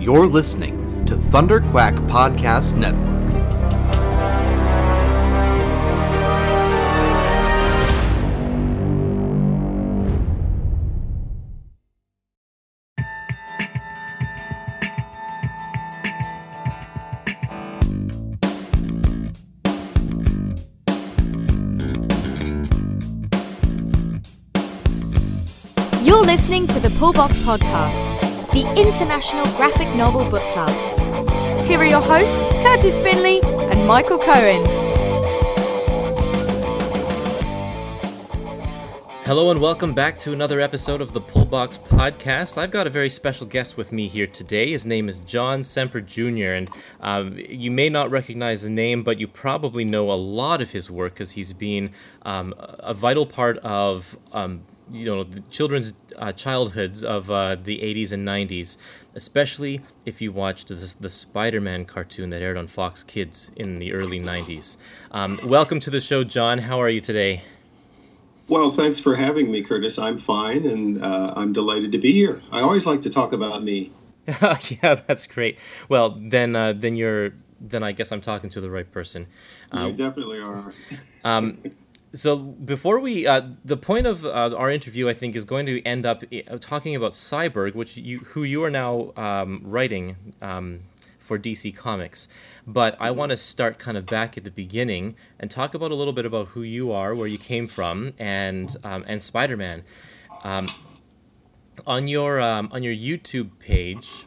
You're listening to Thunder Quack Podcast Network. You're listening to the Pullbox Podcast, the international graphic novel book club. Here are your hosts, Kurtis Finley and Michael Cohen. Hello and welcome back to another episode of the Pullbox Podcast. I've got a very special guest with me here today. His name is John Semper Jr., and um, you may not recognize the name, but you probably know a lot of his work because he's been um, a vital part of um, you know the children's uh, childhoods of uh, the 80s and 90s, especially if you watched the, the Spider-Man cartoon that aired on Fox Kids in the early 90s. Um, welcome to the show, John. How are you today? Well, thanks for having me, Kurtis. I'm fine, and uh, I'm delighted to be here. I always like to talk about me. yeah, that's great. Well, then, uh, then you're, then I guess I'm talking to the right person. you definitely are. Um, so before we, uh, the point of uh, our interview, I think, is going to end up uh, talking about Cyborg, which you, who you are now um, writing um, for DC Comics. But I want to start kind of back at the beginning and talk about a little bit about who you are, where you came from, and um, and Spider Man. Um, on your um, on your YouTube page,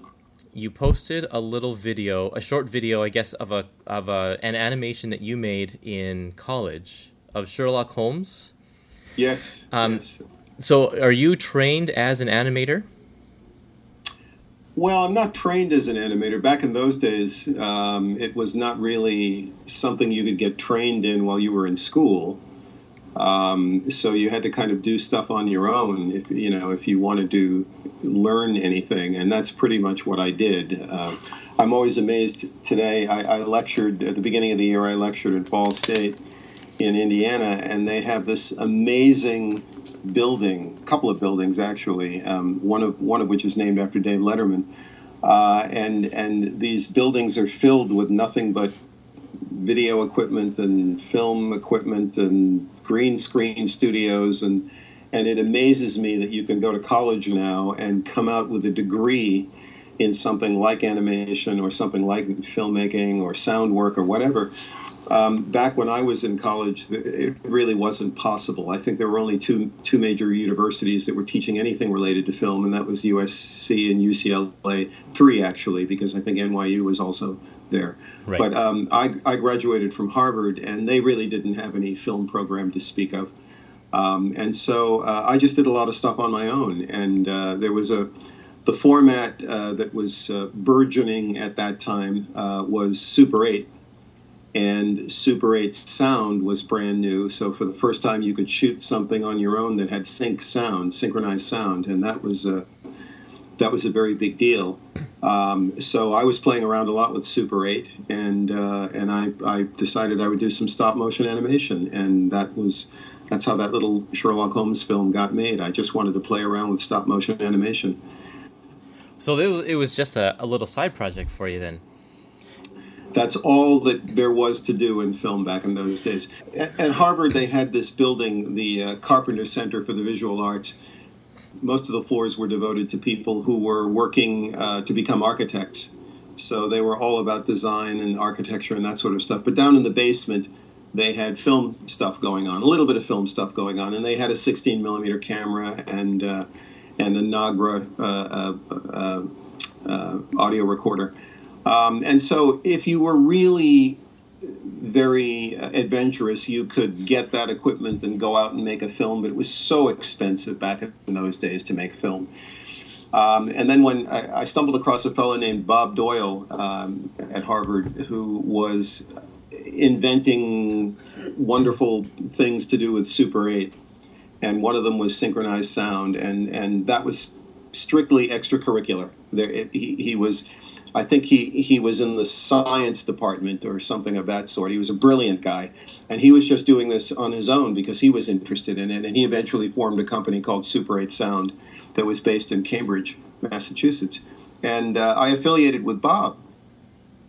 you posted a little video, a short video, I guess, of a of a, an animation that you made in college of Sherlock Holmes. Yes. Um, yes. So, are you trained as an animator? Well, I'm not trained as an animator. Back in those days, um, it was not really something you could get trained in while you were in school. Um, so you had to kind of do stuff on your own if you know if you wanted to learn anything, and that's pretty much what I did. Uh, I'm always amazed today. I, I lectured at the beginning of the year. I lectured at Ball State in Indiana, and they have this amazing building, couple of buildings actually, um, one of one of which is named after Dave Letterman, uh, and and these buildings are filled with nothing but video equipment and film equipment and green screen studios and and it amazes me that you can go to college now and come out with a degree in something like animation or something like filmmaking or sound work or whatever um, back when I was in college, it really wasn't possible. I think there were only two two major universities that were teaching anything related to film, and that was USC and UCLA. Three actually, because I think NYU was also there. Right. But um, I, I graduated from Harvard, and they really didn't have any film program to speak of. Um, and so uh, I just did a lot of stuff on my own, and uh, there was a the format uh, that was uh, burgeoning at that time uh, was Super 8 and Super 8 sound was brand new. So for the first time, you could shoot something on your own that had sync sound, synchronized sound, and that was a that was a very big deal. Um, so I was playing around a lot with Super 8, and uh, and I, I decided I would do some stop motion animation, and that was that's how that little Sherlock Holmes film got made. I just wanted to play around with stop motion animation. So it was, it was just a, a little side project for you then. That's all that there was to do in film back in those days. At, Harvard, they had this building, the uh, Carpenter Center for the Visual Arts. Most of the floors were devoted to people who were working uh, to become architects. So they were all about design and architecture and that sort of stuff. But down in the basement, they had film stuff going on, a little bit of film stuff going on, and they had a 16 millimeter camera and uh, and a Nagra uh, uh, uh, uh audio recorder. Um, and so, if you were really very adventurous, you could get that equipment and go out and make a film. But it was so expensive back in those days to make film. Um, and then when I, I, stumbled across a fellow named Bob Doyle um, at Harvard, who was inventing wonderful things to do with Super 8, and one of them was synchronized sound, and and that was strictly extracurricular. There, it, he, he was I think he, he was in the science department or something of that sort. He was a brilliant guy. And he was just doing this on his own because he was interested in it. And he eventually formed a company called Super 8 Sound that was based in Cambridge, Massachusetts. and uh, I affiliated with Bob.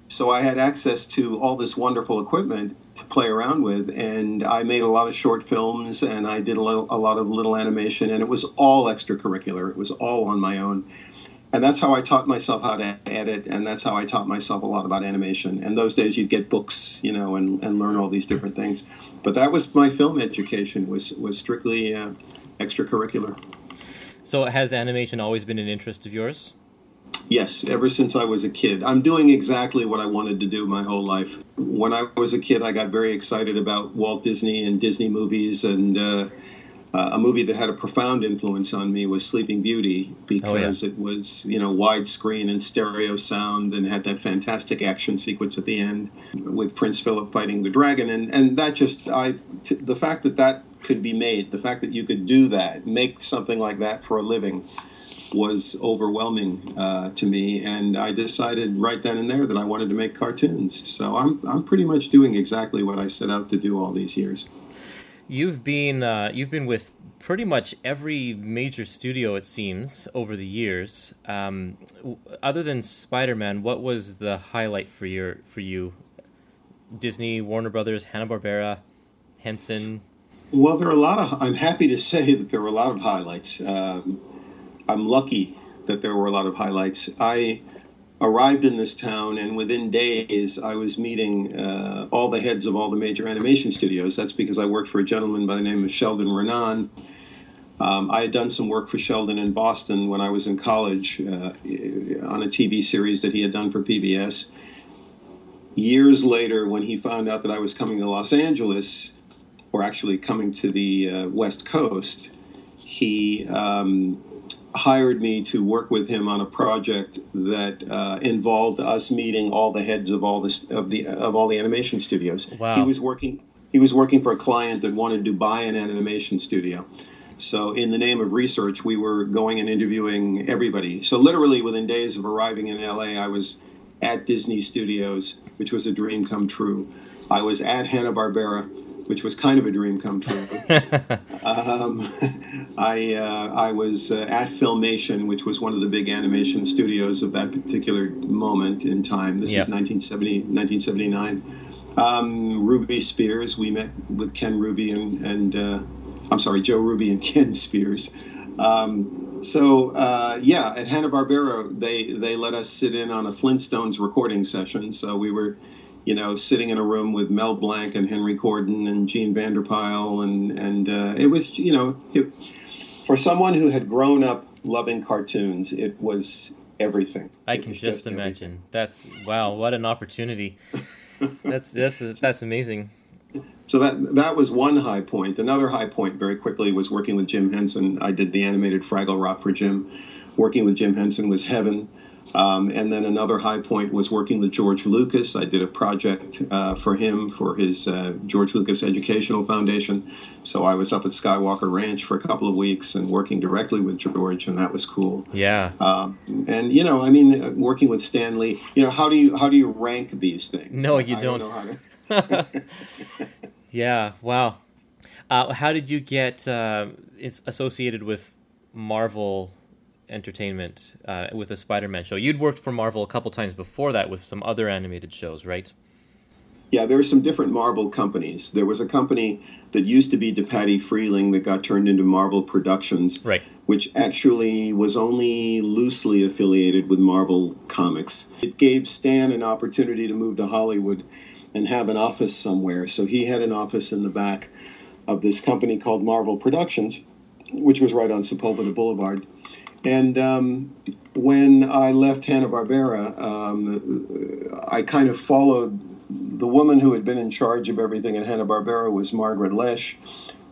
So I had access to all this wonderful equipment to play around with, and I made a lot of short films, and I did a, little, a lot of little animation, and it was all extracurricular. It was all on my own, and that's how I taught myself how to edit, and that's how I taught myself a lot about animation. And those days, you'd get books, you know, and, and learn all these different things. But that was my film education was was strictly uh, extracurricular. So has animation always been an interest of yours? Yes, ever since I was a kid. I'm doing exactly what I wanted to do my whole life. When I was a kid, I got very excited about Walt Disney and Disney movies, and uh, uh, a movie that had a profound influence on me was Sleeping Beauty because oh, yeah. it was, you know, widescreen and stereo sound and had that fantastic action sequence at the end with Prince Philip fighting the dragon, and and that just I t- the fact that that could be made, the fact that you could do that, make something like that for a living was overwhelming uh, to me, and I decided right then and there that I wanted to make cartoons. So I'm I'm pretty much doing exactly what I set out to do all these years. You've been uh, you've been with pretty much every major studio it seems over the years. Um, other than Spider Man, what was the highlight for your for you? Disney, Warner Brothers, Hanna Barbera, Henson. Well, there are a lot of. I'm happy to say that there were a lot of highlights. Um, I'm lucky that there were a lot of highlights. I arrived in this town, and within days, I was meeting uh, all the heads of all the major animation studios. That's because I worked for a gentleman by the name of Sheldon Renan. Um, I had done some work for Sheldon in Boston when I was in college uh, on a TV series that he had done for PBS. Years later, when he found out that I was coming to Los Angeles, or actually coming to the uh, West Coast, he um, hired me to work with him on a project that uh, involved us meeting all the heads of all the of the of all the animation studios. Wow. He was working he was working for a client that wanted to buy an animation studio. So in the name of research, we were going and interviewing everybody. So literally within days of arriving in LA, I was at Disney Studios, which was a dream come true. I was at Hanna Barbera which was kind of a dream come true. um, I uh, I was uh, at Filmation, which was one of the big animation studios of that particular moment in time. This yep. is 1970, 1979. Um, Ruby Spears, we met with Ken Ruby and, and uh, I'm sorry, Joe Ruby and Ken Spears. Um, so uh, yeah, at Hanna Barbera, they they let us sit in on a Flintstones recording session. So we were you know, sitting in a room with Mel Blanc and Henry Corden and Jean Vander Pyl, and and uh, it was, you know, it, for someone who had grown up loving cartoons, it was everything. I can just, just imagine. Everything. That's wow, what an opportunity. that's that's that's amazing. So that that was one high point. Another high point, very quickly, was working with Jim Henson. I did the animated Fraggle Rock for Jim. Working with Jim Henson was heaven. Um, and then another high point was working with George Lucas. I did a project uh, for him for his uh, George Lucas Educational Foundation. So I was up at Skywalker Ranch for a couple of weeks and working directly with George, and that was cool. Yeah. Um, and you know, I mean, uh, working with Stan Lee. You know, how do you how do you rank these things? No, you don't. don't to... yeah. Wow. Uh, how did you get uh, associated with Marvel? Entertainment uh, with the Spider-Man show. You'd worked for Marvel a couple times before that with some other animated shows, right? Yeah, there were some different Marvel companies. There was a company that used to be DePatie Freleng that got turned into Marvel Productions, right? Which actually was only loosely affiliated with Marvel Comics. It gave Stan an opportunity to move to Hollywood and have an office somewhere. So he had an office in the back of this company called Marvel Productions, which was right on Sepulveda Boulevard and um, when I left Hanna Barbera, um, I kind of followed the woman who had been in charge of everything at Hanna Barbera was Margaret Loesch.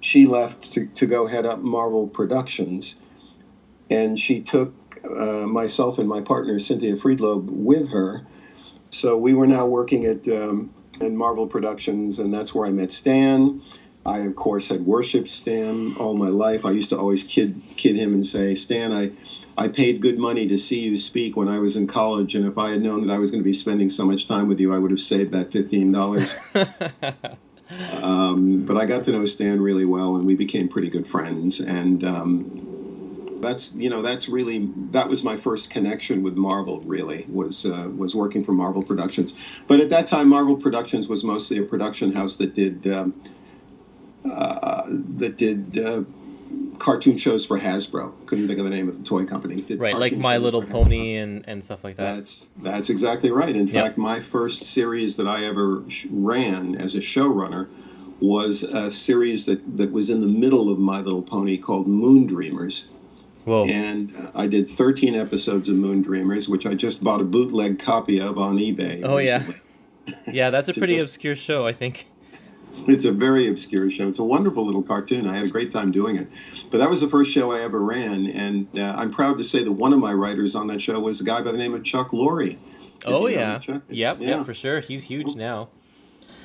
She left to, to go head up Marvel Productions, and she took uh, myself and my partner Cynthia Friedlob with her. So we were now working at um, Marvel Productions, and that's where I met Stan. I, of course, had worshipped Stan all my life. I used to always kid kid him and say, Stan, I, I paid good money to see you speak when I was in college, and if I had known that I was going to be spending so much time with you, I would have saved that fifteen dollars. um, but I got to know Stan really well, and we became pretty good friends. And um, that's you know that's really that was my first connection with Marvel. Really was uh, was working for Marvel Productions. But at that time, Marvel Productions was mostly a production house that did um, uh, that did. Uh, cartoon shows for Hasbro. Couldn't think of the name of the toy company. Did right, like My Little. Pony and, and stuff like that. That's that's exactly right. In Yeah. fact, my first series that I ever sh- ran as a showrunner was a series that, that was in the middle of My Little Pony called Moon Dreamers. Whoa. And uh, I did 13 episodes of Moon Dreamers, which I just bought a bootleg copy of on eBay. Oh, yeah. recently. yeah, that's a pretty just- obscure show, I think. It's a very obscure show. It's a wonderful little cartoon. I had a great time doing it. But that was the first show I ever ran, and uh, I'm proud to say that one of my writers on that show was a guy by the name of Chuck Lorre. Oh, yeah. Chuck. Yep, Yeah. yep, for sure. He's huge now.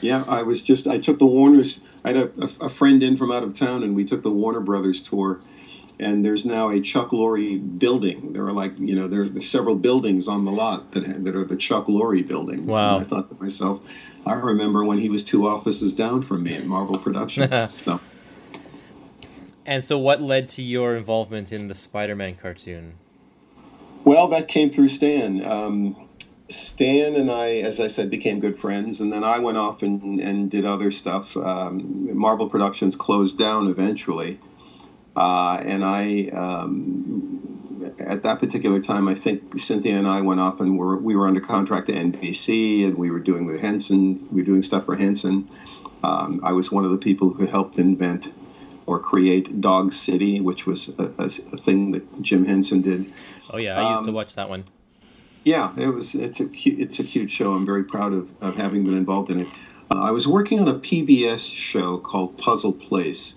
Yeah, I was just I took the Warners. I had a, a, a friend in from out of town, and we took the Warner Brothers tour. And there's now a Chuck Lorre building. There are like you know there are several buildings on the lot that that are the Chuck Lorre buildings. Wow. And I thought to myself, I remember when he was two offices down from me at Marvel Productions. so And so, what led to your involvement in the Spider Man cartoon? Well, that came through Stan. Um, Stan and I, as I said, became good friends, and then I went off and, and did other stuff. Um, Marvel Productions closed down eventually, uh, and I, um, at that particular time, I think Cynthia and I went off and were we were under contract to NBC, and we were doing the Henson, we were doing stuff for Henson. Um, I was one of the people who helped invent or create Dog City, which was a, a, a thing that Jim Henson did. Oh, yeah, I used to Um, watch that one. Yeah, it was. It's a cute. It's a cute show. I'm very proud of, of having been involved in it. Uh, I was working on a PBS show called Puzzle Place,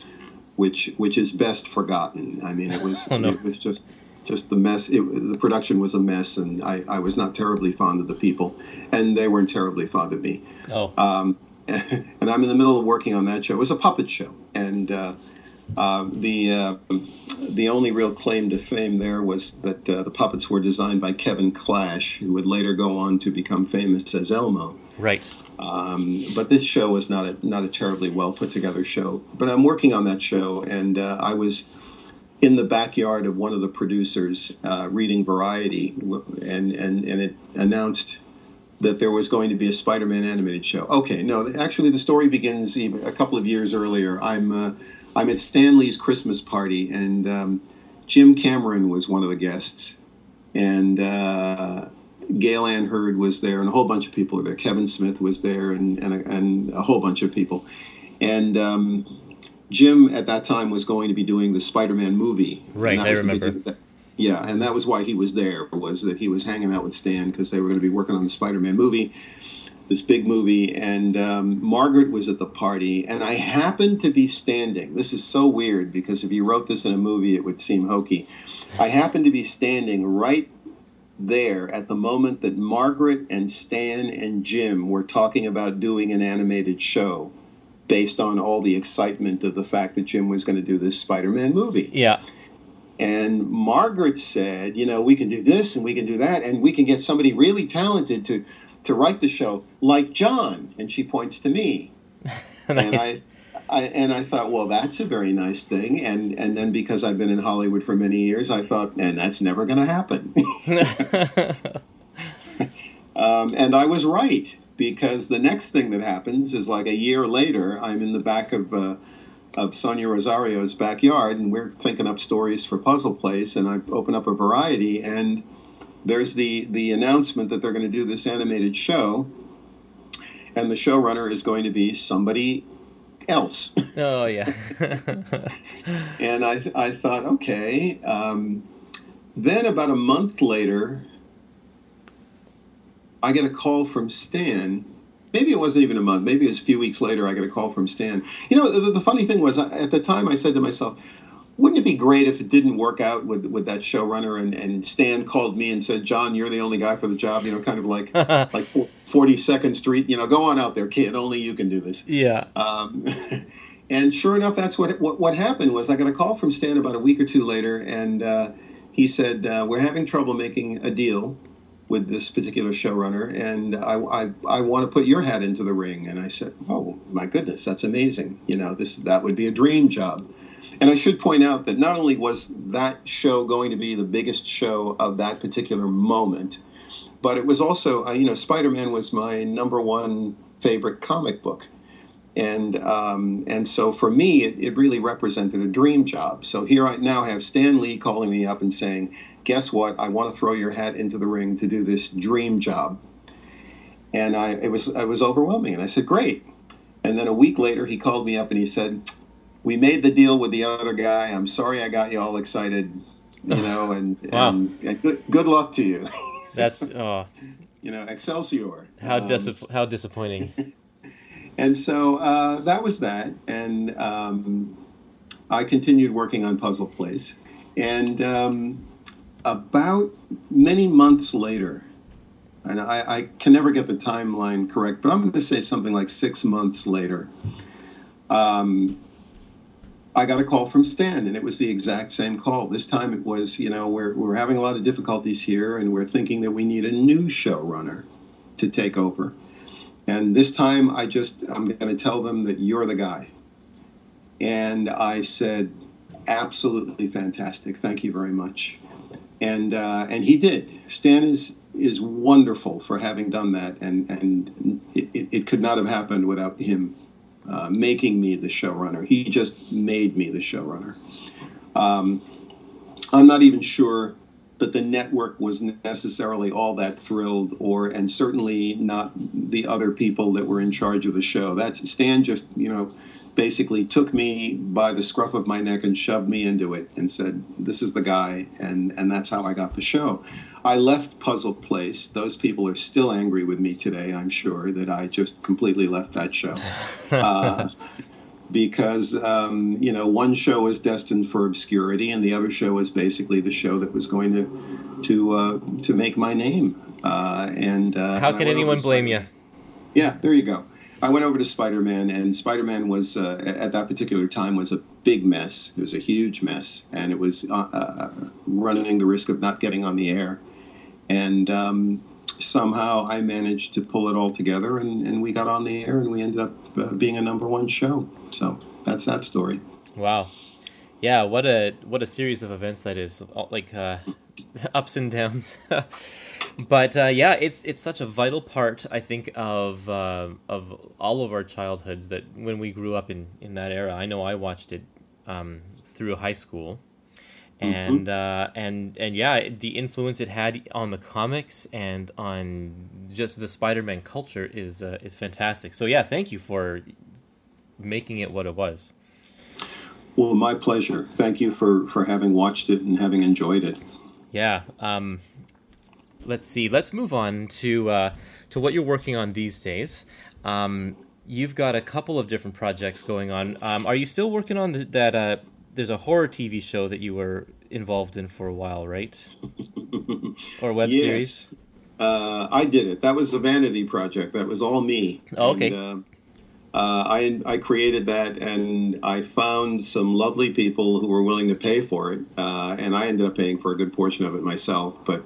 which which is best forgotten. I mean, it was Oh, no. it was just just the mess. It, the production was a mess, and I, I was not terribly fond of the people, and they weren't terribly fond of me. Oh, Um, and I'm in the middle of working on that show. It was a puppet show, and uh, uh, the uh, the only real claim to fame there was that uh, the puppets were designed by Kevin Clash, who would later go on to become famous as Elmo. right. Um, but this show was not a not a terribly well put together show. But I'm working on that show, and uh, I was in the backyard of one of the producers uh, reading Variety, and and and it announced that there was going to be a Spider-Man animated show. Okay, no, actually the story begins even a couple of years earlier. I'm uh, I'm at Stan Lee's Christmas party, and um, Jim Cameron was one of the guests, and uh, Gale Anne Hurd was there, and a whole bunch of people were there. Kevin Smith was there, and and a, and a whole bunch of people, and. Um, Jim at that time was going to be doing the Spider-Man movie. Right, I remember. that- yeah, and that was why he was there. Was that he was hanging out with Stan because they were going to be working on the Spider-Man movie, this big movie, and um, Margaret was at the party, and I happened to be standing. This is so weird because if you wrote this in a movie, it would seem hokey. I happened to be standing right there at the moment that Margaret and Stan and Jim were talking about doing an animated show based on all the excitement of the fact that Jim was going to do this Spider-Man movie. Yeah. And Margaret said, you know, we can do this and we can do that, and we can get somebody really talented to to write the show, like John. And she points to me. And. I, I and I thought, well, that's a very nice thing. And and then because I've been in Hollywood for many years, I thought, and that's never going to happen. um, and I was right because the next thing that happens is like a year later, I'm in the back of. Uh, of Sonia Rosario's backyard, and we're thinking up stories for Puzzle Place, and I open up a variety, and there's the the announcement that they're going to do this animated show, and the showrunner is going to be somebody else. oh, yeah. and I I thought, okay. Um, then about a month later, I get a call from Stan. Maybe it wasn't even a month. Maybe it was a few weeks later. I get a call from Stan. You know, the, the funny thing was, I, at the time, I said to myself, "Wouldn't it be great if it didn't work out with with that showrunner?" And, and Stan called me and said, "John, you're the only guy for the job." You know, kind of like like Forty Second Street. You know, go on out there, kid. Only you can do this. yeah. Um, and sure enough, that's what, what what happened. Was I got a call from Stan about a week or two later, and uh, he said uh, we're having trouble making a deal with this particular showrunner, and I, I I want to put your hat into the ring. And I said, oh my goodness, that's amazing. You know, this that would be a dream job. And I should point out that not only was that show going to be the biggest show of that particular moment, but it was also, uh, you know, Spider Man was my number one favorite comic book. And um, and so for me, it, it really represented a dream job. So here I now have Stan Lee calling me up and saying, "Guess what? I want to throw your hat into the ring to do this dream job." And I it was I was overwhelming, and I said, "Great." And then a week later, he called me up and he said, "We made the deal with the other guy. I'm sorry I got you all excited, you know, and, wow. and, and good, good luck to you." That's oh, you know, Excelsior. How um, dis- how disappointing. and so uh, that was that, and um, I continued working on Puzzle Place, and um, about many months later, and I, I, can never get the timeline correct, but I'm going to say something like six months later. Um, I got a call from Stan, and it was the exact same call. This time it was, you know, we're, we're having a lot of difficulties here, and we're thinking that we need a new showrunner to take over. And this time I just, I'm going to tell them that you're the guy. And I said, absolutely fantastic. Thank you very much. And, uh, and he did. Stan is, is wonderful for having done that, and, and it, it could not have happened without him uh, making me the showrunner. He just made me the showrunner. Um, I'm not even sure that the network was necessarily all that thrilled, or and certainly not the other people that were in charge of the show. That's Stan just you know basically took me by the scruff of my neck and shoved me into it and said, "This is the guy," and and that's how I got the show. I left Puzzle Place. Those people are still angry with me today. I'm sure that I just completely left that show. Uh, because um, you know one show was destined for obscurity, and the other show was basically the show that was going to to uh, to make my name. Uh, and uh, how can anyone blame you? Yeah, there you go. I went over to Spider Man, and Spider Man was uh, at that particular time was a big mess. It was a huge mess, and it was uh, uh, running the risk of not getting on the air. And um, somehow I managed to pull it all together, and, and we got on the air, and we ended up uh, being a number one show. So that's that story. Wow, yeah, what a what a series of events that is, like uh, ups and downs. but uh, yeah, it's it's such a vital part, I think, of uh, of all of our childhoods. That when we grew up in in that era, I know I watched it um, through high school, mm-hmm. and mm-hmm. uh, and and yeah, the influence it had on the comics and on just the Spider-Man culture is uh, is fantastic. So yeah, thank you for making it what it was. Well, my pleasure. Thank you for for having watched it and having enjoyed it. Yeah. Um, let's see. Let's move on to uh, to what you're working on these days. Um, you've got a couple of different projects going on. Um, are you still working on the, that? Uh, there's a horror TV show that you were involved in for a while, right? or web yes. series. Uh, I did it. That was the vanity project. That was all me. Oh, okay. And, uh, I I created that, and I found some lovely people who were willing to pay for it, uh, and I ended up paying for a good portion of it myself. But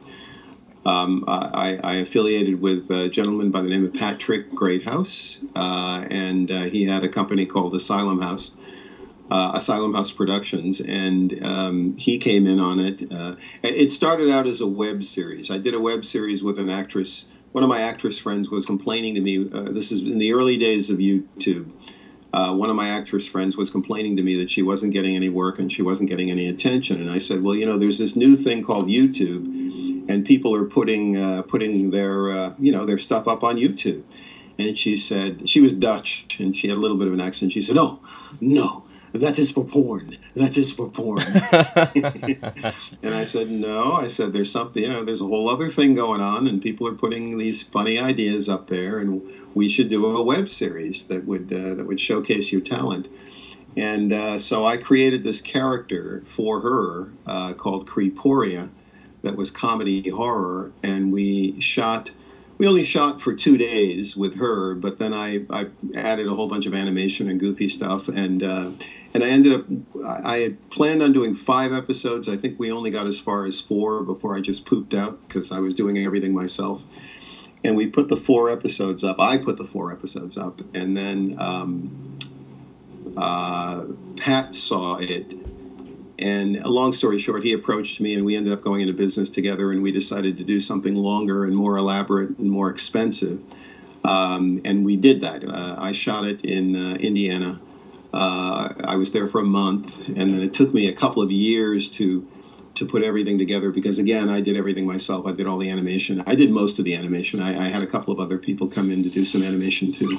um, I, I, affiliated with a gentleman by the name of Patrick Greathouse, uh, and uh, he had a company called Asylum House, uh, Asylum House Productions, and um, he came in on it. Uh, it started out as a web series. I did a web series with an actress. One of my actress friends was complaining to me. Uh, this is in the early days of YouTube. Uh, one of my actress friends was complaining to me that she wasn't getting any work and she wasn't getting any attention. And I said, well, you know, there's this new thing called YouTube and people are putting uh, putting their uh, you know their stuff up on YouTube. And she said she was Dutch and she had a little bit of an accent. She said, "Oh, no, that is for porn. That is for porn." and I said, "No." I said, "There's something. You know, there's a whole other thing going on, and people are putting these funny ideas up there, and we should do a web series that would uh, that would showcase your talent." And uh, so I created this character for her uh, called Creeporia that was comedy horror, and we shot. We only shot for two days with her, but then I, I added a whole bunch of animation and goofy stuff, and uh, and I ended up. I had planned on doing five episodes. I think we only got as far as four before I just pooped out because I was doing everything myself. And we put the four episodes up. I put the four episodes up, and then um, Uh, Pat saw it, and a long story short, he approached me, and we ended up going into business together, and we decided to do something longer and more elaborate and more expensive. Um, and we did that. Uh, I shot it in uh, Indiana. Uh, I was there for a month, and then it took me a couple of years to to put everything together because again, I did everything myself. I did all the animation. I did most of the animation. I, I had a couple of other people come in to do some animation too,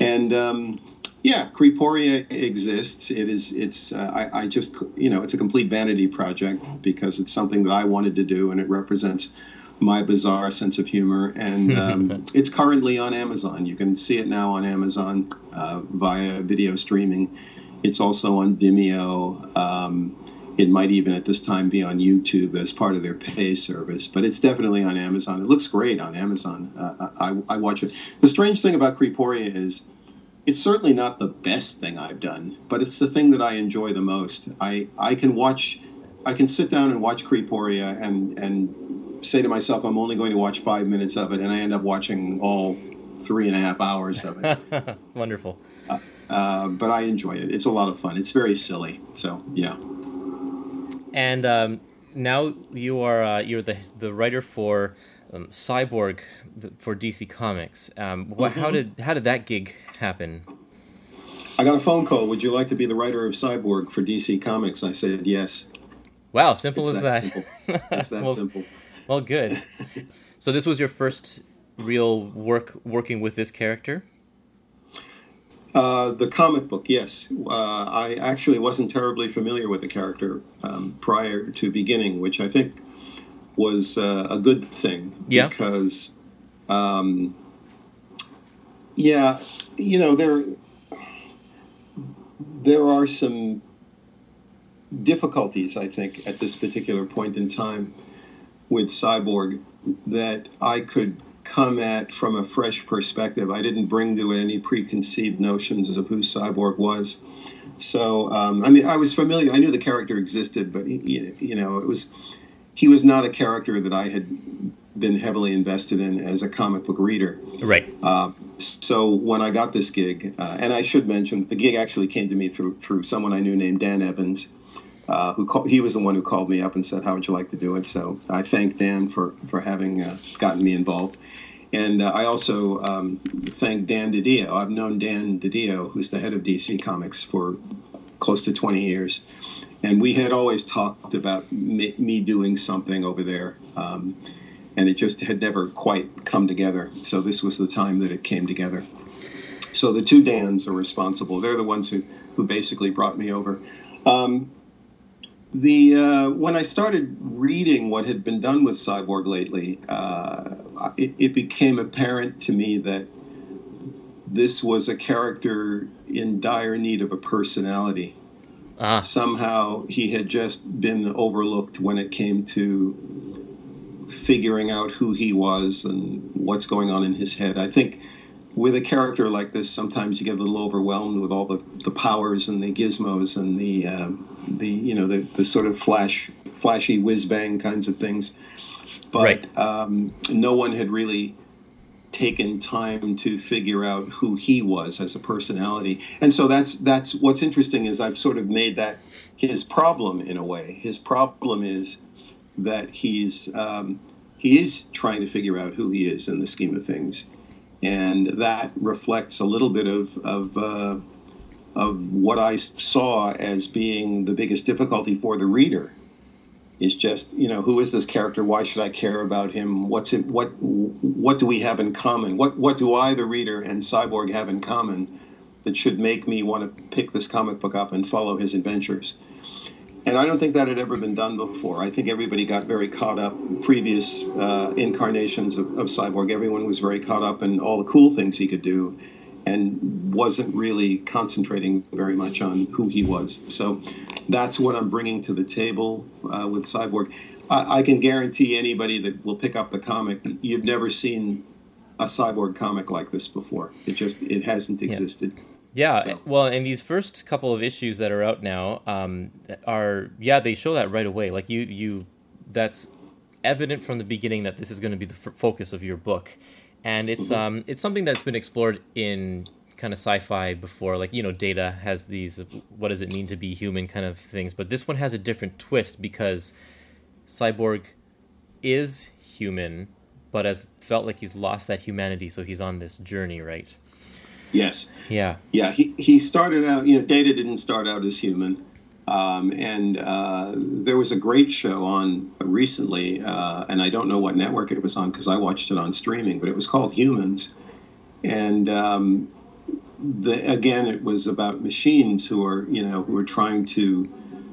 and. Um, yeah, Creeporia exists. It is. It's. Uh, I, I just. You know, it's a complete vanity project because it's something that I wanted to do, and it represents my bizarre sense of humor. And um, it's currently on Amazon. You can see it now on Amazon uh, via video streaming. It's also on Vimeo. Um, it might even at this time be on YouTube as part of their pay service, but it's definitely on Amazon. It looks great on Amazon. Uh, I, I watch it. The strange thing about Creeporia is it's certainly not the best thing I've done, but it's the thing that I enjoy the most. I, I can watch, I can sit down and watch Creeporia and, and say to myself, I'm only going to watch five minutes of it, and I end up watching all three and a half hours of it. Wonderful. Uh, uh, but I enjoy it. It's a lot of fun. It's very silly. So yeah. And um, now you are uh, you're the the writer for um, Cyborg for DC Comics. Um, what, mm-hmm. How did how did that gig happen? I got a phone call. Would you like to be the writer of Cyborg for DC Comics? I said yes. Wow, simple it's as that. Simple. It's that well, simple. Well, good. so this was your first real work working with this character. Uh, the comic book, yes. Uh, I actually wasn't terribly familiar with the character um, prior to beginning, which I think was uh, a good thing. Yeah. Because, um, yeah, you know there there are some difficulties I think at this particular point in time with Cyborg that I could come at from a fresh perspective. I didn't bring to it any preconceived notions of who Cyborg was. So, um, I mean, I was familiar. I knew the character existed, but he, you know, it was he was not a character that I had been heavily invested in as a comic book reader. Right. Uh, so when I got this gig, uh, and I should mention the gig actually came to me through through someone I knew named Dan Evans, uh, who call, he was the one who called me up and said, "How would you like to do it?" So I thank Dan for for having uh, gotten me involved. And uh, I also um, thank Dan DiDio. I've known Dan DiDio, who's the head of DC Comics, for close to 20 years. And we had always talked about me, me doing something over there. Um, and it just had never quite come together. So this was the time that it came together. So the two Dans are responsible. They're the ones who, who basically brought me over. Um, the uh, when I started reading what had been done with Cyborg lately, uh, it, it, became apparent to me that this was a character in dire need of a personality. Ah. Somehow he had just been overlooked when it came to figuring out who he was and what's going on in his head. I think with a character like this, sometimes you get a little overwhelmed with all the, the powers and the gizmos and the um, the you know the, the sort of flash flashy whiz bang kinds of things. But right. um, no one had really taken time to figure out who he was as a personality. And so that's that's what's interesting is I've sort of made that his problem in a way. His problem is that he's um, he is trying to figure out who he is in the scheme of things and that reflects a little bit of of uh, of what I saw as being the biggest difficulty for the reader. Is just you know who is this character? Why should I care about him? What's it? What what do we have in common? What what do I, the reader, and Cyborg have in common that should make me want to pick this comic book up and follow his adventures? And I don't think that had ever been done before. I think everybody got very caught up. Previous uh, incarnations of, of, Cyborg, everyone was very caught up in all the cool things he could do, and wasn't really concentrating very much on who he was. So that's what I'm bringing to the table uh, with Cyborg. I, I can guarantee anybody that will pick up the comic, you've never seen a Cyborg comic like this before. It just it hasn't existed. Yeah. Yeah, so. well, and these first couple of issues that are out now um, are yeah they show that right away. Like you you that's evident from the beginning that this is going to be the f- focus of your book, and it's mm-hmm. um it's something that's been explored in kind of sci-fi before, like you know, Data has these what does it mean to be human kind of things, but this one has a different twist because Cyborg is human, but has felt like he's lost that humanity, so he's on this journey, right? Yes. Yeah. Yeah. He he started out. You know, Data didn't start out as human. Um, and uh, there was a great show on recently, uh, and I don't know what network it was on because I watched it on streaming, but it was called Humans. And um, the, again, it was about machines who are, you know, who are trying to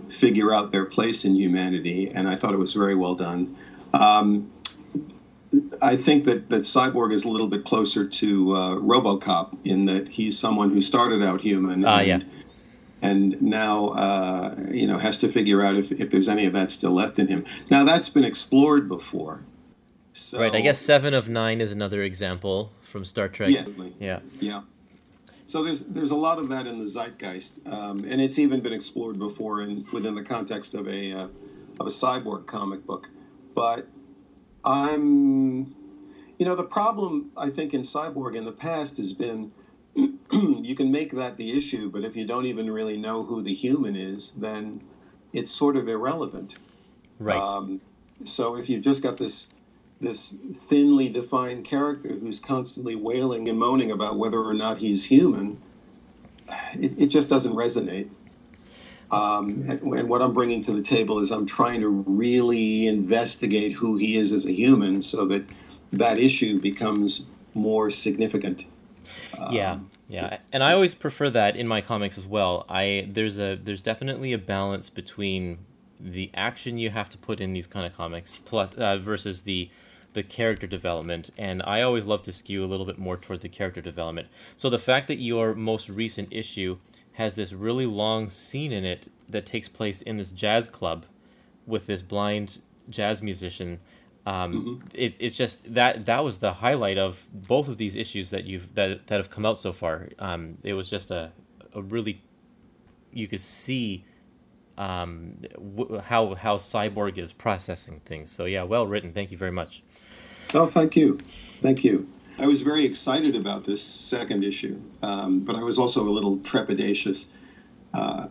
figure out their place in humanity, and I thought it was very well done. Um, I think that, that Cyborg is a little bit closer to uh, RoboCop in that he's someone who started out human. Ah, and, yeah and now uh, you know has to figure out if, if there's any of that still left in him. Now that's been explored before. So, right. I guess Seven of Nine is another example from Star Trek. Yeah. Yeah. Yeah. So there's there's a lot of that in the zeitgeist, um, and it's even been explored before in within the context of a uh, of a cyborg comic book. But I'm, you know, the problem I think in cyborg in the past has been you can make that the issue, but if you don't even really know who the human is, then it's sort of irrelevant. Right. Um, so if you've just got this this thinly defined character who's constantly wailing and moaning about whether or not he's human, it, it just doesn't resonate. Um, and, and what I'm bringing to the table is I'm trying to really investigate who he is as a human, so that that issue becomes more significant. yeah, Um, yeah, and I always prefer that in my comics as well. I there's a there's definitely a balance between the action you have to put in these kind of comics plus uh, versus the the character development and i always love to skew a little bit more toward the character development so the fact that your most recent issue has this really long scene in it that takes place in this jazz club with this blind jazz musician um, it, it's just that that was the highlight of both of these issues that you've that that have come out so far. Um, it was just a a really you could see um, w- how how Cyborg is processing things. So yeah, well written. Thank you very much. Oh, thank you. Thank you. I was very excited about this second issue, um, but I was also a little trepidatious. Uh,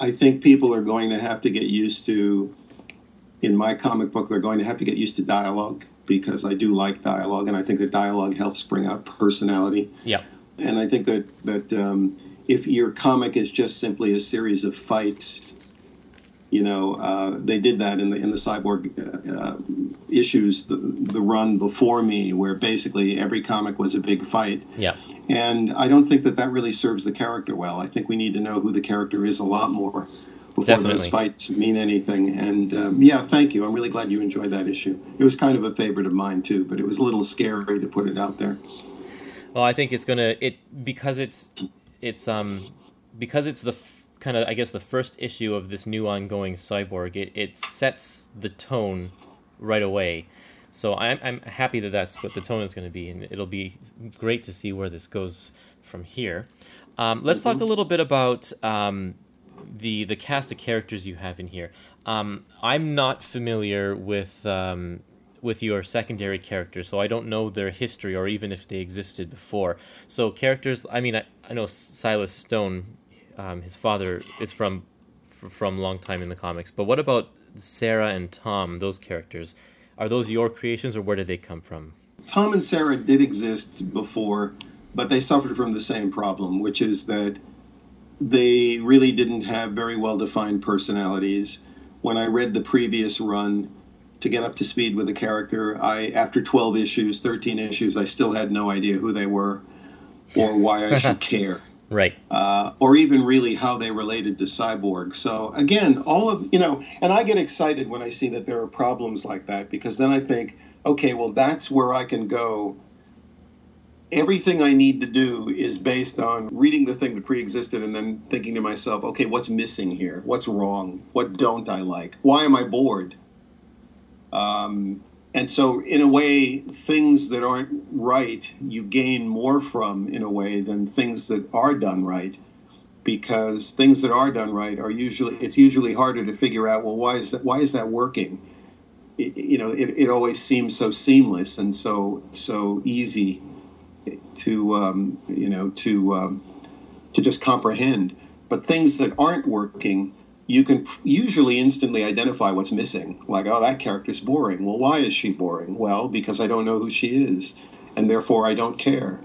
I think people are going to have to get used to, in my comic book, they're going to have to get used to dialogue because I do like dialogue, and I think that dialogue helps bring out personality. Yeah. And I think that that um, if your comic is just simply a series of fights, you know, uh, they did that in the in the cyborg uh, uh, issues, the, the run before me, where basically every comic was a big fight. Yeah. And I don't think that that really serves the character well. I think we need to know who the character is a lot more before Definitely. those fights mean anything. And um, yeah, thank you. I'm really glad you enjoyed that issue. It was kind of a favorite of mine too, but it was a little scary to put it out there. Well, I think it's gonna it because it's it's um because it's the kind of I guess the first issue of this new ongoing cyborg. It it sets the tone right away. So I'm I'm happy that that's what the tone is going to be, and it'll be great to see where this goes from here. Um, let's talk a little bit about um, the the cast of characters you have in here. Um, I'm not familiar with um, with your secondary characters, so I don't know their history or even if they existed before. So characters, I mean, I, I know Silas Stone, um, his father is from from long time in the comics. But what about Sarah and Tom? Those characters, are those your creations or where did they come from? Tom and Sarah did exist before, but they suffered from the same problem, which is that they really didn't have very well defined personalities. When I read the previous run to get up to speed with the character, I after 12 issues, 13 issues, I still had no idea who they were or why I should care. Right. Uh, or even really how they related to Cyborg. So again, all of you know, and I get excited when I see that there are problems like that because then I think, okay, well that's where I can go. Everything I need to do is based on reading the thing that pre-existed and then thinking to myself, okay, what's missing here? What's wrong? What don't I like? Why am I bored? Um, and so, in a way, things that aren't right, you gain more from in a way than things that are done right, because things that are done right are usually it's usually harder to figure out. Well, why is that? Why is that working? It, you know, it, it always seems so seamless and so so easy to um, you know to um, to just comprehend. But things that aren't working, you can usually instantly identify what's missing. Like, oh, that character's boring. Well, why is she boring? Well, because I don't know who she is, and therefore I don't care.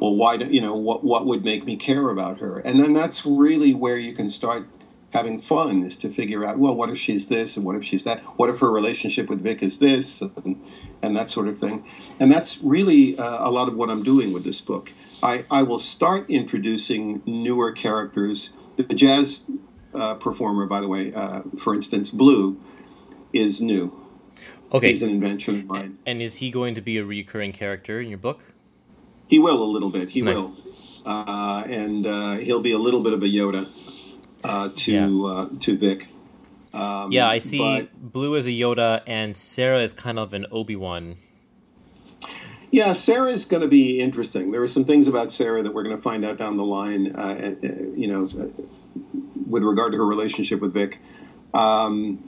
Well, why do you know what what would make me care about her? And then that's really where you can start having fun is to figure out well what if she's this and what if she's that what if her relationship with vic is this and, and that sort of thing and that's really uh, a lot of what i'm doing with this book i, I will start introducing newer characters the jazz uh, performer by the way uh, for instance blue is new okay he's an invention of mine and is he going to be a recurring character in your book he will a little bit he Nice. will uh, and uh, he'll be a little bit of a yoda uh, to uh, to Vic. Um, yeah i see but- blue as a yoda and sarah is kind of an obi-wan yeah, Sarah is going to be interesting. There are some things about Sarah that we're going to find out down the line. Uh, you know, with regard to her relationship with Vic. Um,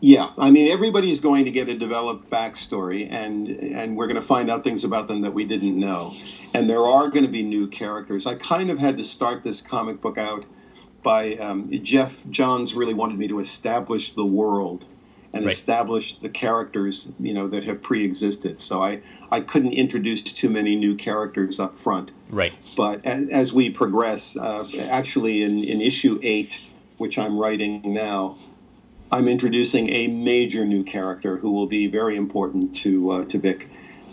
yeah, I mean, everybody's going to get a developed backstory, and and we're going to find out things about them that we didn't know. And there are going to be new characters. I kind of had to start this comic book out by um, Geoff Johns really wanted me to establish the world and Right. establish the characters, you know, that have pre-existed. So I I couldn't introduce too many new characters up front. right But a- as we progress, uh, actually in, in issue eight, which I'm writing now, I'm introducing a major new character who will be very important to uh, to Vic.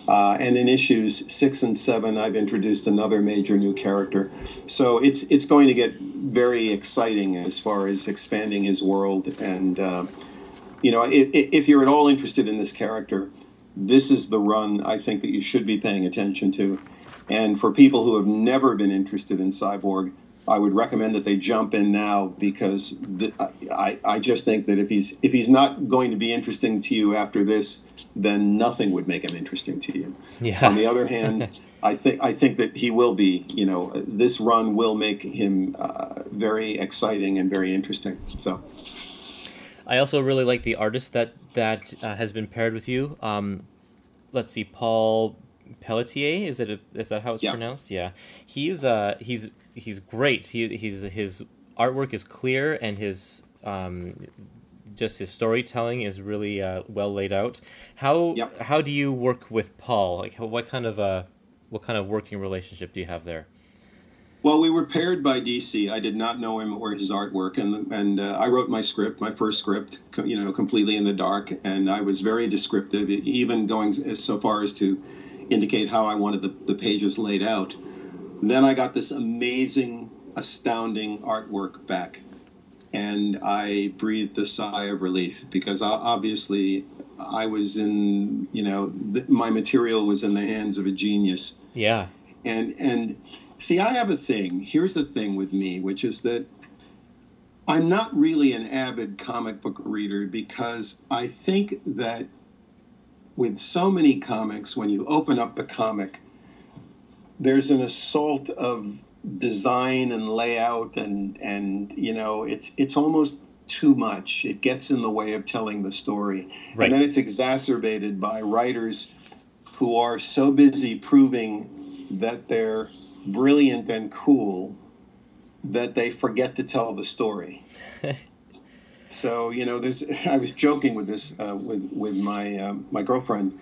Uh, and in issues six and seven, I've introduced another major new character. So it's it's going to get very exciting as far as expanding his world. And uh, you know, if, if you're at all interested in this character, this is the run I think that you should be paying attention to. And for people who have never been interested in Cyborg, I would recommend that they jump in now because th- I, I just think that if he's if he's not going to be interesting to you after this, then nothing would make him interesting to you. Yeah. On the other hand, I think I think that he will be. You know, this run will make him uh, very exciting and very interesting. So. I also really like the artist that that uh, has been paired with you. Um, let's see, Paul Pelletier. Is it? A, is that how it's Yeah. pronounced? Yeah. He's uh he's he's great. He he's his artwork is clear and his um just his storytelling is really uh, well laid out. How Yep. how do you work with Paul? Like how, what kind of uh what kind of working relationship do you have there? Well, we were paired by DC. I did not know him or his artwork, and and uh, I wrote my script, my first script, you know, completely in the dark, and I was very descriptive, even going so far as to indicate how I wanted the, the pages laid out. Then I got this amazing, astounding artwork back, and I breathed a sigh of relief because obviously I was in, you know, th- my material was in the hands of a genius Yeah. and and see i have a thing. Here's the thing with me which is that i'm not really an avid comic book reader because i think that with so many comics when you open up the comic there's an assault of design and layout and and you know it's it's almost too much. It gets in the way of telling the story. Right. and then it's exacerbated by writers who are so busy proving that they're brilliant and cool that they forget to tell the story. so you know, there's. I was joking with this uh, with with my um, my girlfriend,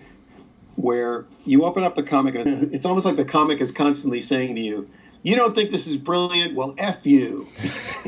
where you open up the comic and it's almost like the comic is constantly saying to you. You don't think this is brilliant? Well, F you.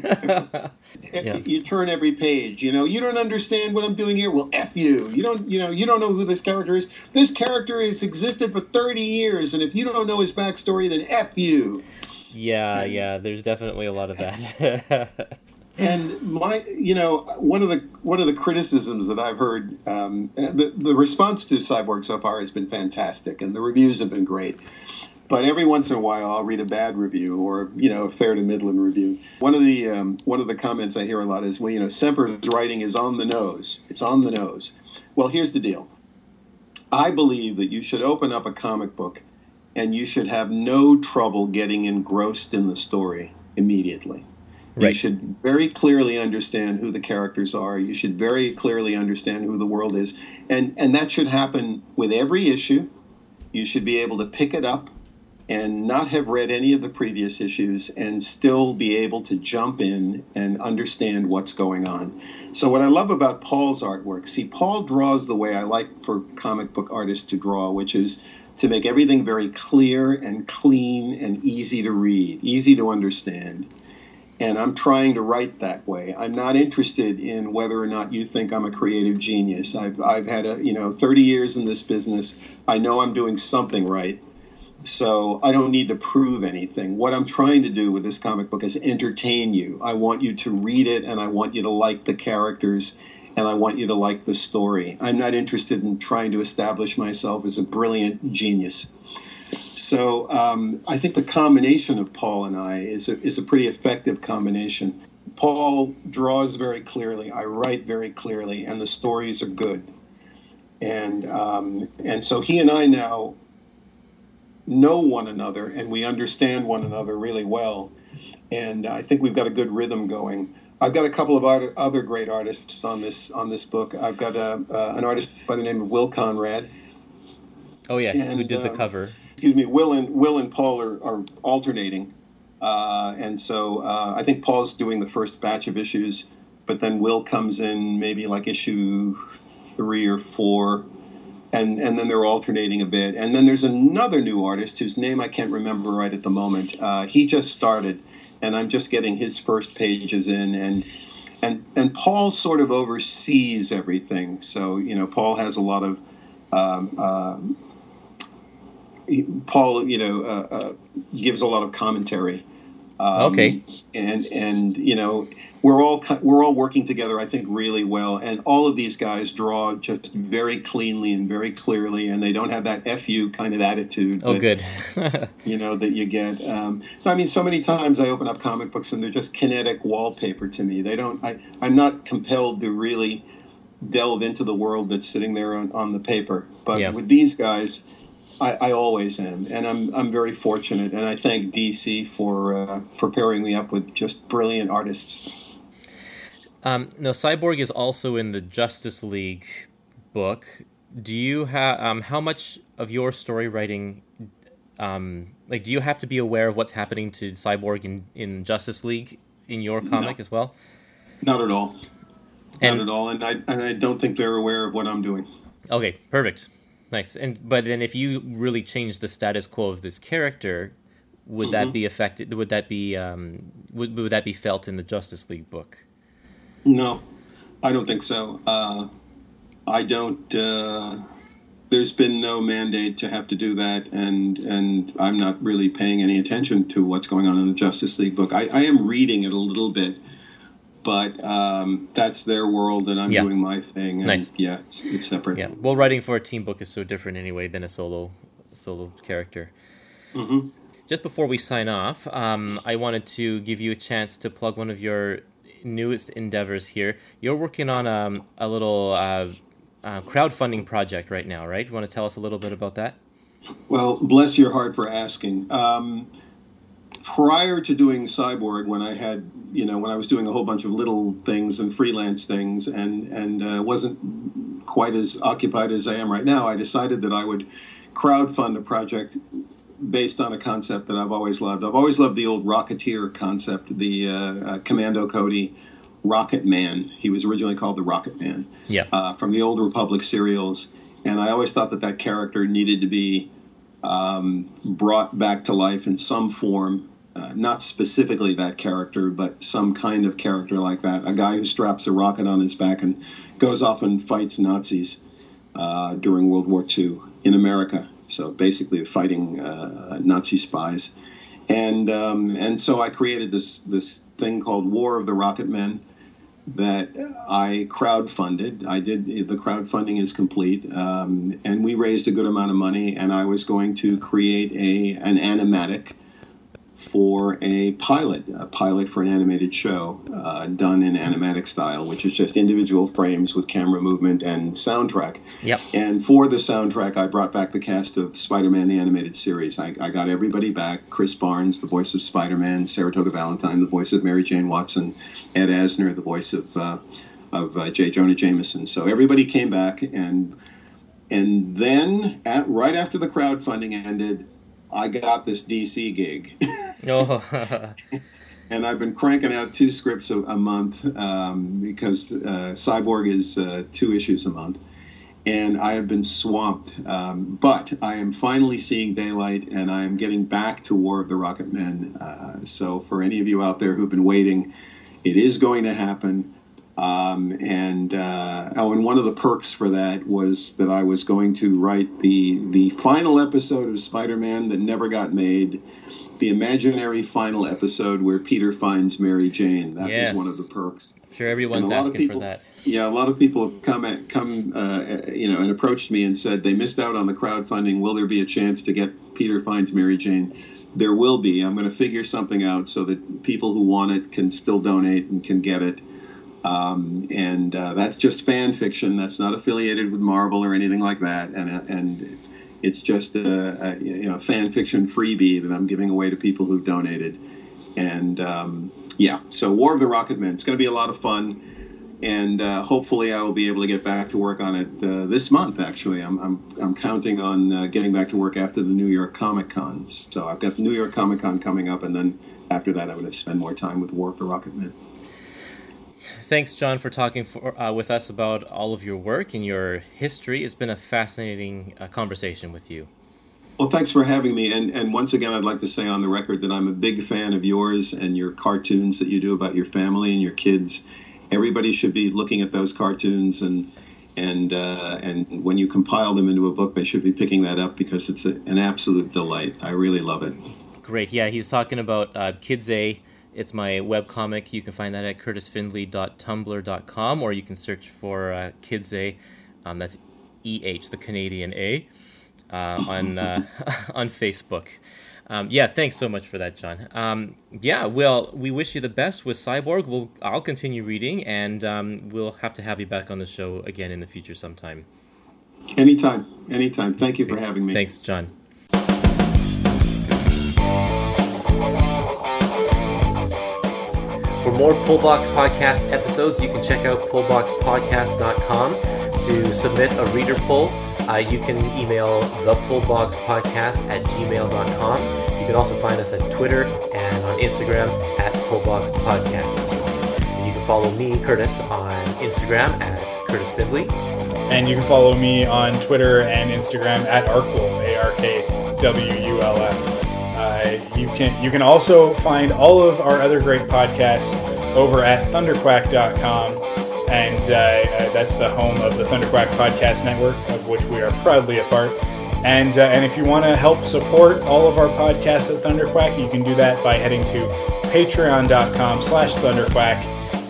Yeah. You turn every page. You know, you don't understand what I'm doing here. Well, F you. You don't, you know, you don't know who this character is. This character has existed for 30 years, and if you don't know his backstory, then F you. Yeah, yeah. There's definitely a lot of that. And my, you know, one of the one of the criticisms that I've heard, um, the the response to Cyborg so far has been fantastic, and the reviews have been great. But every once in a while, I'll read a bad review or you know a fair to middling review. One of the um, one of the comments I hear a lot is, well, you know, Semper's writing is on the nose. It's on the nose. Well, here's the deal. I believe that you should open up a comic book, and you should have no trouble getting engrossed in the story immediately. You should very clearly understand who the characters are. You should very clearly understand who the world is, and and that should happen with every issue. You should be able to pick it up and not have read any of the previous issues and still be able to jump in and understand what's going on. So, what I love about Paul's artwork, see, Paul draws the way I like for comic book artists to draw, which is to make everything very clear and clean and easy to read, easy to understand. And I'm trying to write that way. I'm not interested in whether or not you think I'm a creative genius. I've, I've had a, you know, 30 years in this business. I know I'm doing something right so I don't need to prove anything. What I'm trying to do with this comic book is entertain you. I want you to read it and I want you to like the characters and I want you to like the story. I'm not interested in trying to establish myself as a brilliant genius. So um, I think the combination of Paul and I is a, is a pretty effective combination. Paul draws very clearly, I write very clearly, and the stories are good. And um, and so he and I now know one another and we understand one another really well. And I think we've got a good rhythm going. I've got a couple of art- other great artists on this on this book. I've got a, uh, an artist by the name of Will Conrad. Oh yeah, and, who did the uh, cover? Excuse me. Will and Will and Paul are, are alternating, uh, and so uh, I think Paul's doing the first batch of issues, but then Will comes in maybe like issue three or four, and and then they're alternating a bit. And then there's another new artist whose name I can't remember right at the moment. Uh, he just started, and I'm just getting his first pages in, and and and Paul sort of oversees everything. So you know, Paul has a lot of. Um, uh, Paul, you know, uh, uh, gives a lot of commentary. Um, okay. And and you know, we're all we're all working together, I think, really well. And all of these guys draw just very cleanly and very clearly, and they don't have that fu kind of attitude. Oh, that, good. you know that you get. Um, I mean, so many times I open up comic books and they're just kinetic wallpaper to me. They don't. I I'm not compelled to really delve into the world that's sitting there on, on the paper. But yeah. with these guys. I, I, always am, and I'm I'm very fortunate, and I thank DC for uh, for pairing me up with just brilliant artists. Um, no, Cyborg is also in the Justice League book. Do you have um, how much of your story writing, um, like, do you have to be aware of what's happening to Cyborg in, in Justice League in your comic no. as well? Not at all. And, Not at all, and I and I don't think they're aware of what I'm doing. Okay, perfect, nice. And but then if you really change the status quo of this character, would mm-hmm. that be affected? Would that be um, would would that be felt in the Justice League book? No, I don't think so. Uh, I don't. Uh, there's been no mandate to have to do that, and and I'm not really paying any attention to what's going on in the Justice League book. I, I am reading it a little bit, but um, that's their world, and I'm yeah. doing my thing. And nice. Yeah, it's, it's separate. Yeah. Well, writing for a team book is so different anyway than a solo solo character. Mm-hmm. Just before we sign off, um, I wanted to give you a chance to plug one of your newest endeavors here. You're working on um, a little uh, uh, crowdfunding project right now, right? You want to tell us a little bit about that? Well, bless your heart for asking. Um, prior to doing Cyborg, when I had, you know, when I was doing a whole bunch of little things and freelance things, and and uh, wasn't quite as occupied as I am right now, I decided that I would crowdfund a project based on a concept that I've always loved. I've always loved the old Rocketeer concept, the uh, uh, Commando Cody Rocket Man. He was originally called the Rocket Man. Yeah. Uh, from the old Republic serials, and I always thought that that character needed to be um, brought back to life in some form. Uh, not specifically that character, but some kind of character like that. A guy who straps a rocket on his back and goes off and fights Nazis uh, during World War II in America so basically fighting uh, Nazi spies. And um, and so I created this this thing called War of the Rocket Men that I crowdfunded. I did the crowdfunding is complete, um, and we raised a good amount of money. And I was going to create a an animatic for a pilot, a pilot for an animated show uh, done in animatic style, which is just individual frames with camera movement and soundtrack. Yep. And for the soundtrack, I brought back the cast of Spider-Man the animated series. I, I got everybody back: Chris Barnes, the voice of Spider-Man; Saratoga Valentine, the voice of Mary Jane Watson; Ed Asner, the voice of uh, of uh, J. Jonah Jameson. So everybody came back, and and then at, right after the crowdfunding ended, I got this DC gig. oh. and I've been cranking out two scripts a, a month um, because uh, Cyborg is uh, two issues a month, and I have been swamped. Um, but I am finally seeing daylight, and I am getting back to War of the Rocket Men. Uh, so for any of you out there who've been waiting, it is going to happen. Um, and uh, oh, and one of the perks for that was that I was going to write the the final episode of Spider-Man that never got made the imaginary final episode where Peter finds Mary Jane. That yes. was one of the perks. I'm sure everyone's asking people, for that. Yeah, a lot of people have come at, come uh, you know and approached me and said they missed out on the crowdfunding. Will there be a chance to get Peter finds Mary Jane? There will be. I'm going to figure something out so that people who want it can still donate and can get it. Um, and uh, that's just fan fiction. That's not affiliated with Marvel or anything like that. And and it's just a, a, you know fan fiction freebie that I'm giving away to people who've donated. And um, yeah, so War of the Rocket Men. It's going to be a lot of fun, and uh, hopefully I will be able to get back to work on it uh, this month. Actually, I'm I'm, I'm counting on uh, getting back to work after the New York Comic Cons. So I've got the New York Comic Con coming up, and then after that I'm going to spend more time with War of the Rocket Men. Thanks, John, for talking for, uh, with us about all of your work and your history. It's been a fascinating uh, conversation with you. Well, thanks for having me. And, and once again, I'd like to say on the record that I'm a big fan of yours and your cartoons that you do about your family and your kids. Everybody should be looking at those cartoons and and uh, and when you compile them into a book, they should be picking that up because it's a, an absolute delight. I really love it. Great. Yeah, he's talking about uh, Kids A it's my webcomic. You can find that at kurtisfinley.tumblr.com or you can search for uh, Kids A. Um, that's EH, the Canadian A, uh, on, uh, on Facebook. Um, yeah, thanks so much for that, John. Um, yeah, well, we wish you the best with Cyborg. We'll, I'll continue reading, and um, we'll have to have you back on the show again in the future sometime. Anytime, anytime. Thank you for having me. Thanks, John. For more Pullbox Podcast episodes, you can check out pullboxpodcast.com to submit a reader pull. Uh, you can email thepullboxpodcast at gmail.com. You can also find us at Twitter and on Instagram at pullboxpodcast. You can follow me, Kurtis, on Instagram at Kurtis Finley. And you can follow me on Twitter and Instagram at Arkwulf, A-R-K-W-U-L-F. Uh, you can you can also find all of our other great podcasts over at thunderquack.com, and uh, uh, that's the home of the Thunderquack Podcast Network, of which we are proudly a part. And uh, and if you want to help support all of our podcasts at Thunderquack, you can do that by heading to patreon.com/slash thunderquack,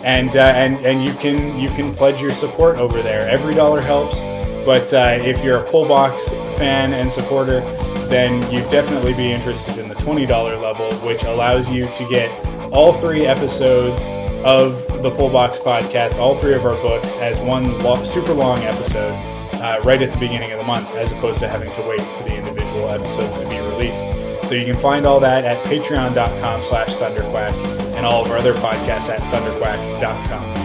and uh, and and you can you can pledge your support over there. Every dollar helps. But uh, if you're a Pullbox fan and supporter, then you'd definitely be interested in the $20 level, which allows you to get all three episodes of the Pullbox podcast, all three of our books, as one lo- super long episode uh, right at the beginning of the month, as opposed to having to wait for the individual episodes to be released. So you can find all that at patreon.com slash thunderquack and all of our other podcasts at thunderquack.com.